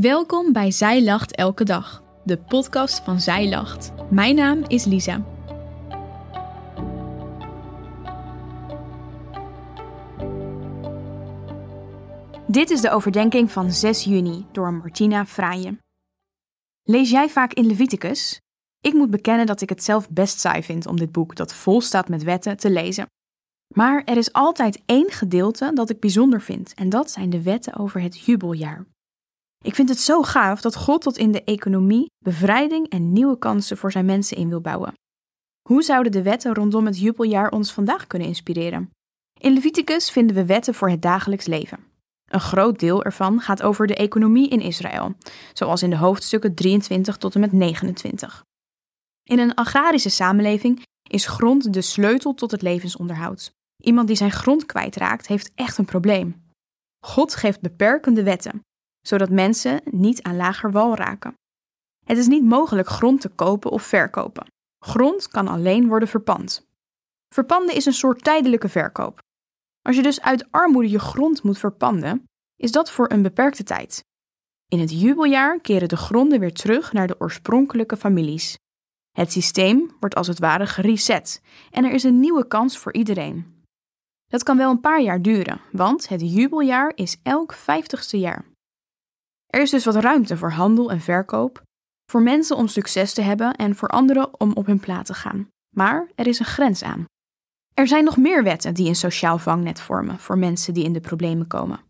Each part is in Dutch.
Welkom bij Zij Lacht Elke Dag, de podcast van Zij Lacht. Mijn naam is Lisa. Dit is de overdenking van 6 juni door Martina Fraaien. Lees jij vaak in Leviticus? Ik moet bekennen dat ik het zelf best saai vind om dit boek, dat vol staat met wetten, te lezen. Maar er is altijd één gedeelte dat ik bijzonder vind, en dat zijn de wetten over het jubeljaar. Ik vind het zo gaaf dat God tot in de economie bevrijding en nieuwe kansen voor zijn mensen in wil bouwen. Hoe zouden de wetten rondom het jubeljaar ons vandaag kunnen inspireren? In Leviticus vinden we wetten voor het dagelijks leven. Een groot deel ervan gaat over de economie in Israël, zoals in de hoofdstukken 23 tot en met 29. In een agrarische samenleving is grond de sleutel tot het levensonderhoud. Iemand die zijn grond kwijtraakt, heeft echt een probleem. God geeft beperkende wetten, zodat mensen niet aan lager wal raken. Het is niet mogelijk grond te kopen of verkopen. Grond kan alleen worden verpand. Verpanden is een soort tijdelijke verkoop. Als je dus uit armoede je grond moet verpanden, is dat voor een beperkte tijd. In het jubeljaar keren de gronden weer terug naar de oorspronkelijke families. Het systeem wordt als het ware gereset en er is een nieuwe kans voor iedereen. Dat kan wel een paar jaar duren, want het jubeljaar is elk vijftigste jaar. Er is dus wat ruimte voor handel en verkoop, voor mensen om succes te hebben en voor anderen om op hun plaat te gaan. Maar er is een grens aan. Er zijn nog meer wetten die een sociaal vangnet vormen voor mensen die in de problemen komen.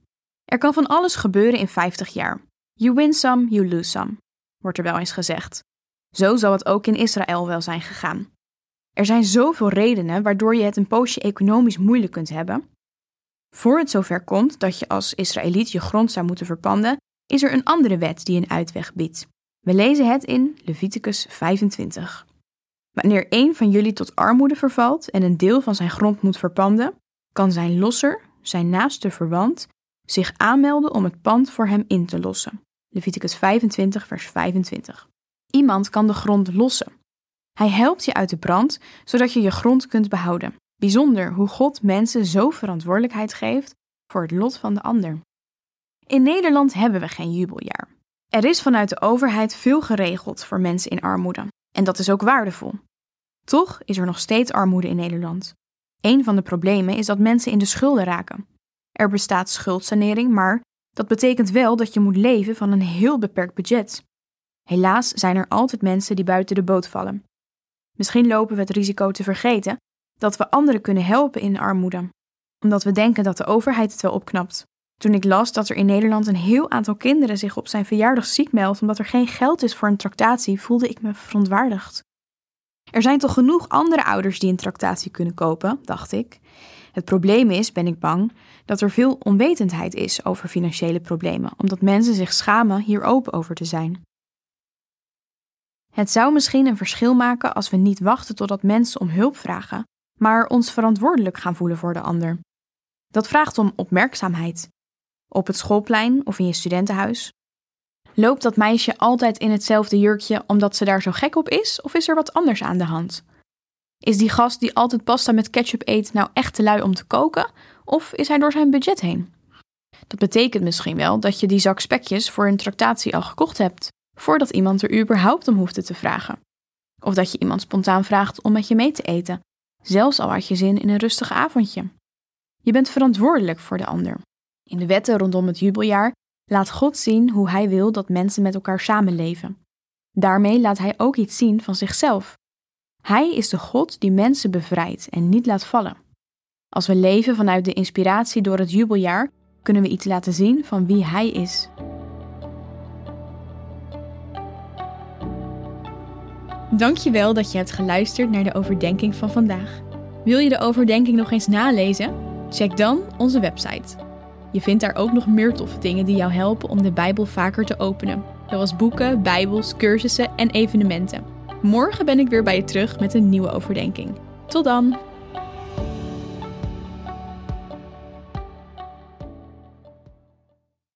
Er kan van alles gebeuren in 50 jaar. You win some, you lose some, wordt er wel eens gezegd. Zo zal het ook in Israël wel zijn gegaan. Er zijn zoveel redenen waardoor je het een poosje economisch moeilijk kunt hebben. Voor het zover komt dat je als Israëliet je grond zou moeten verpanden, is er een andere wet die een uitweg biedt. We lezen het in Leviticus 25. Wanneer een van jullie tot armoede vervalt en een deel van zijn grond moet verpanden, kan zijn losser, zijn naaste verwant, zich aanmelden om het pand voor hem in te lossen. Leviticus 25, vers 25. Iemand kan de grond lossen. Hij helpt je uit de brand, zodat je je grond kunt behouden. Bijzonder hoe God mensen zo verantwoordelijkheid geeft voor het lot van de ander. In Nederland hebben we geen jubeljaar. Er is vanuit de overheid veel geregeld voor mensen in armoede. En dat is ook waardevol. Toch is er nog steeds armoede in Nederland. Een van de problemen is dat mensen in de schulden raken. Er bestaat schuldsanering, maar dat betekent wel dat je moet leven van een heel beperkt budget. Helaas zijn er altijd mensen die buiten de boot vallen. Misschien lopen we het risico te vergeten dat we anderen kunnen helpen in armoede, omdat we denken dat de overheid het wel opknapt. Toen ik las dat er in Nederland een heel aantal kinderen zich op zijn verjaardag ziek meldt omdat er geen geld is voor een tractatie, voelde ik me verontwaardigd. Er zijn toch genoeg andere ouders die een tractatie kunnen kopen, dacht ik. Het probleem is, ben ik bang, dat er veel onwetendheid is over financiële problemen, omdat mensen zich schamen hier open over te zijn. Het zou misschien een verschil maken als we niet wachten totdat mensen om hulp vragen, maar ons verantwoordelijk gaan voelen voor de ander. Dat vraagt om opmerkzaamheid. Op het schoolplein of in je studentenhuis. Loopt dat meisje altijd in hetzelfde jurkje omdat ze daar zo gek op is, of is er wat anders aan de hand? Is die gast die altijd pasta met ketchup eet nou echt te lui om te koken, of is hij door zijn budget heen? Dat betekent misschien wel dat je die zak spekjes voor een tractatie al gekocht hebt, voordat iemand er überhaupt om hoefde te vragen. Of dat je iemand spontaan vraagt om met je mee te eten, zelfs al had je zin in een rustig avondje. Je bent verantwoordelijk voor de ander. In de wetten rondom het jubeljaar laat God zien hoe Hij wil dat mensen met elkaar samenleven. Daarmee laat Hij ook iets zien van zichzelf. Hij is de God die mensen bevrijdt en niet laat vallen. Als we leven vanuit de inspiratie door het jubeljaar, kunnen we iets laten zien van wie Hij is. Dankjewel dat je hebt geluisterd naar de overdenking van vandaag. Wil je de overdenking nog eens nalezen? Check dan onze website. Je vindt daar ook nog meer toffe dingen die jou helpen om de Bijbel vaker te openen, zoals boeken, Bijbels, cursussen en evenementen. Morgen ben ik weer bij je terug met een nieuwe overdenking. Tot dan!